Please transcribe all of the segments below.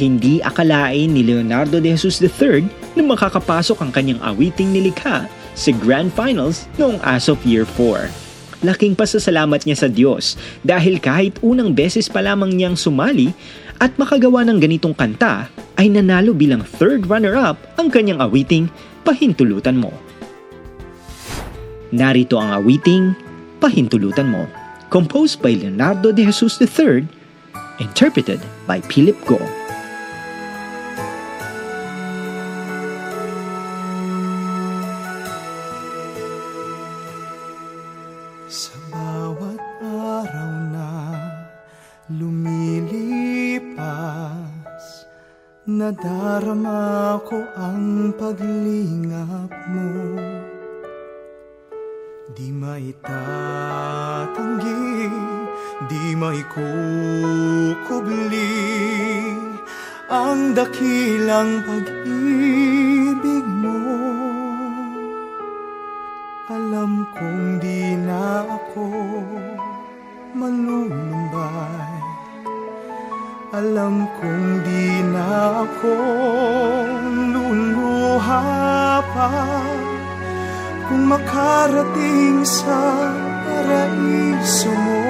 hindi akalain ni Leonardo de Jesus III na makakapasok ang kanyang awiting nilikha sa Grand Finals noong as of Year 4. Laking pasasalamat niya sa Diyos dahil kahit unang beses pa lamang niyang sumali at makagawa ng ganitong kanta ay nanalo bilang third runner-up ang kanyang awiting Pahintulutan Mo. Narito ang awiting Pahintulutan Mo, composed by Leonardo de Jesus III, interpreted by Philip Go. Nadarama ko ang paglingap mo. Di maitatanggi, di maikukubli Ang dakilang pag-ibig mo. Alam kong di na ako malulumbay Alam kong di na ako luluha pa. Kung makarating sa paraiso mo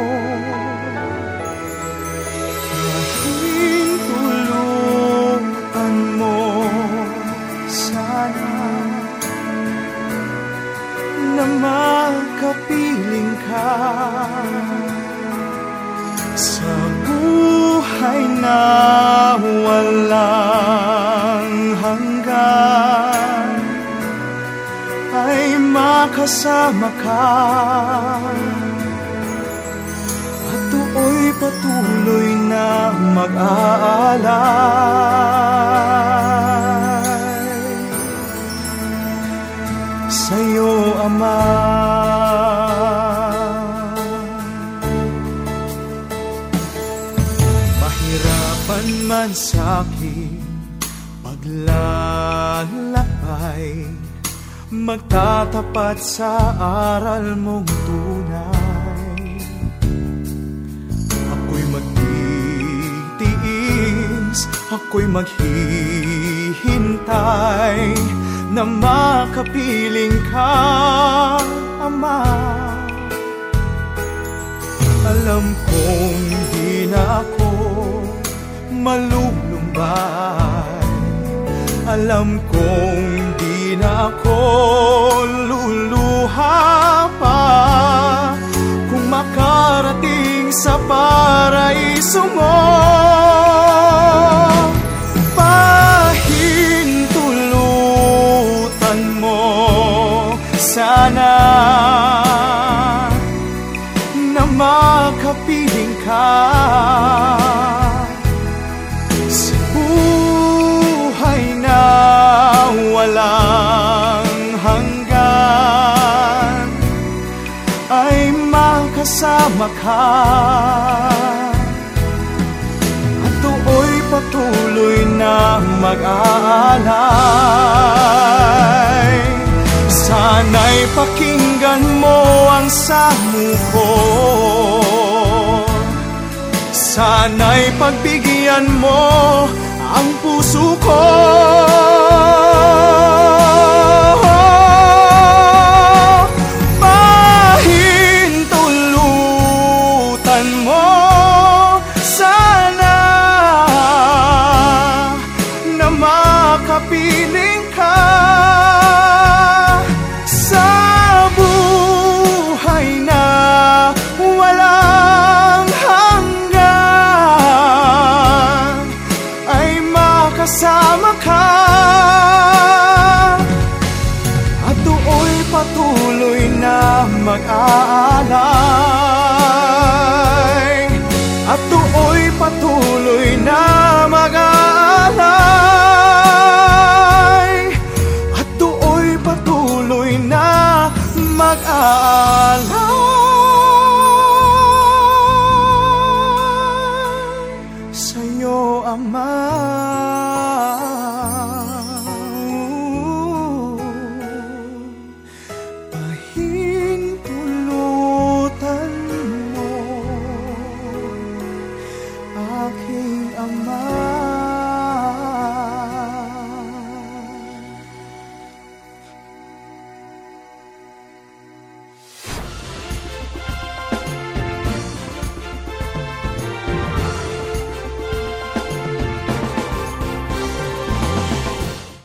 Mahintulutan mo sana. Na makapiling ka sa buhay na walang hanggan. Ay makasama ka. At tuoy patuloy na mag-aalay Mahirapan man sa'kin paglalakbay Magtatapat sa aral mong tunay Ako'y magtitiis, ako'y maghihintay na makapiling ka, Ama. Alam kong di na ako malulumbay Alam kong di na ako luluha pa. Kung makarating sa paraiso mo Pahintulutan mo sana. Na makapiling ka makasama ka at tuoy patuloy na mag-aalay. Sana'y pakinggan mo ang samuko Sana'y pagbigyan mo ko Pakinggan mo sana Na makapiling ka Sa buhay na walang hanggan. Ay makasama ka At do'y patuloy na mag-aalala. pag-aalay sa'yo, Ama. Pahintulutan mo, aking Ama.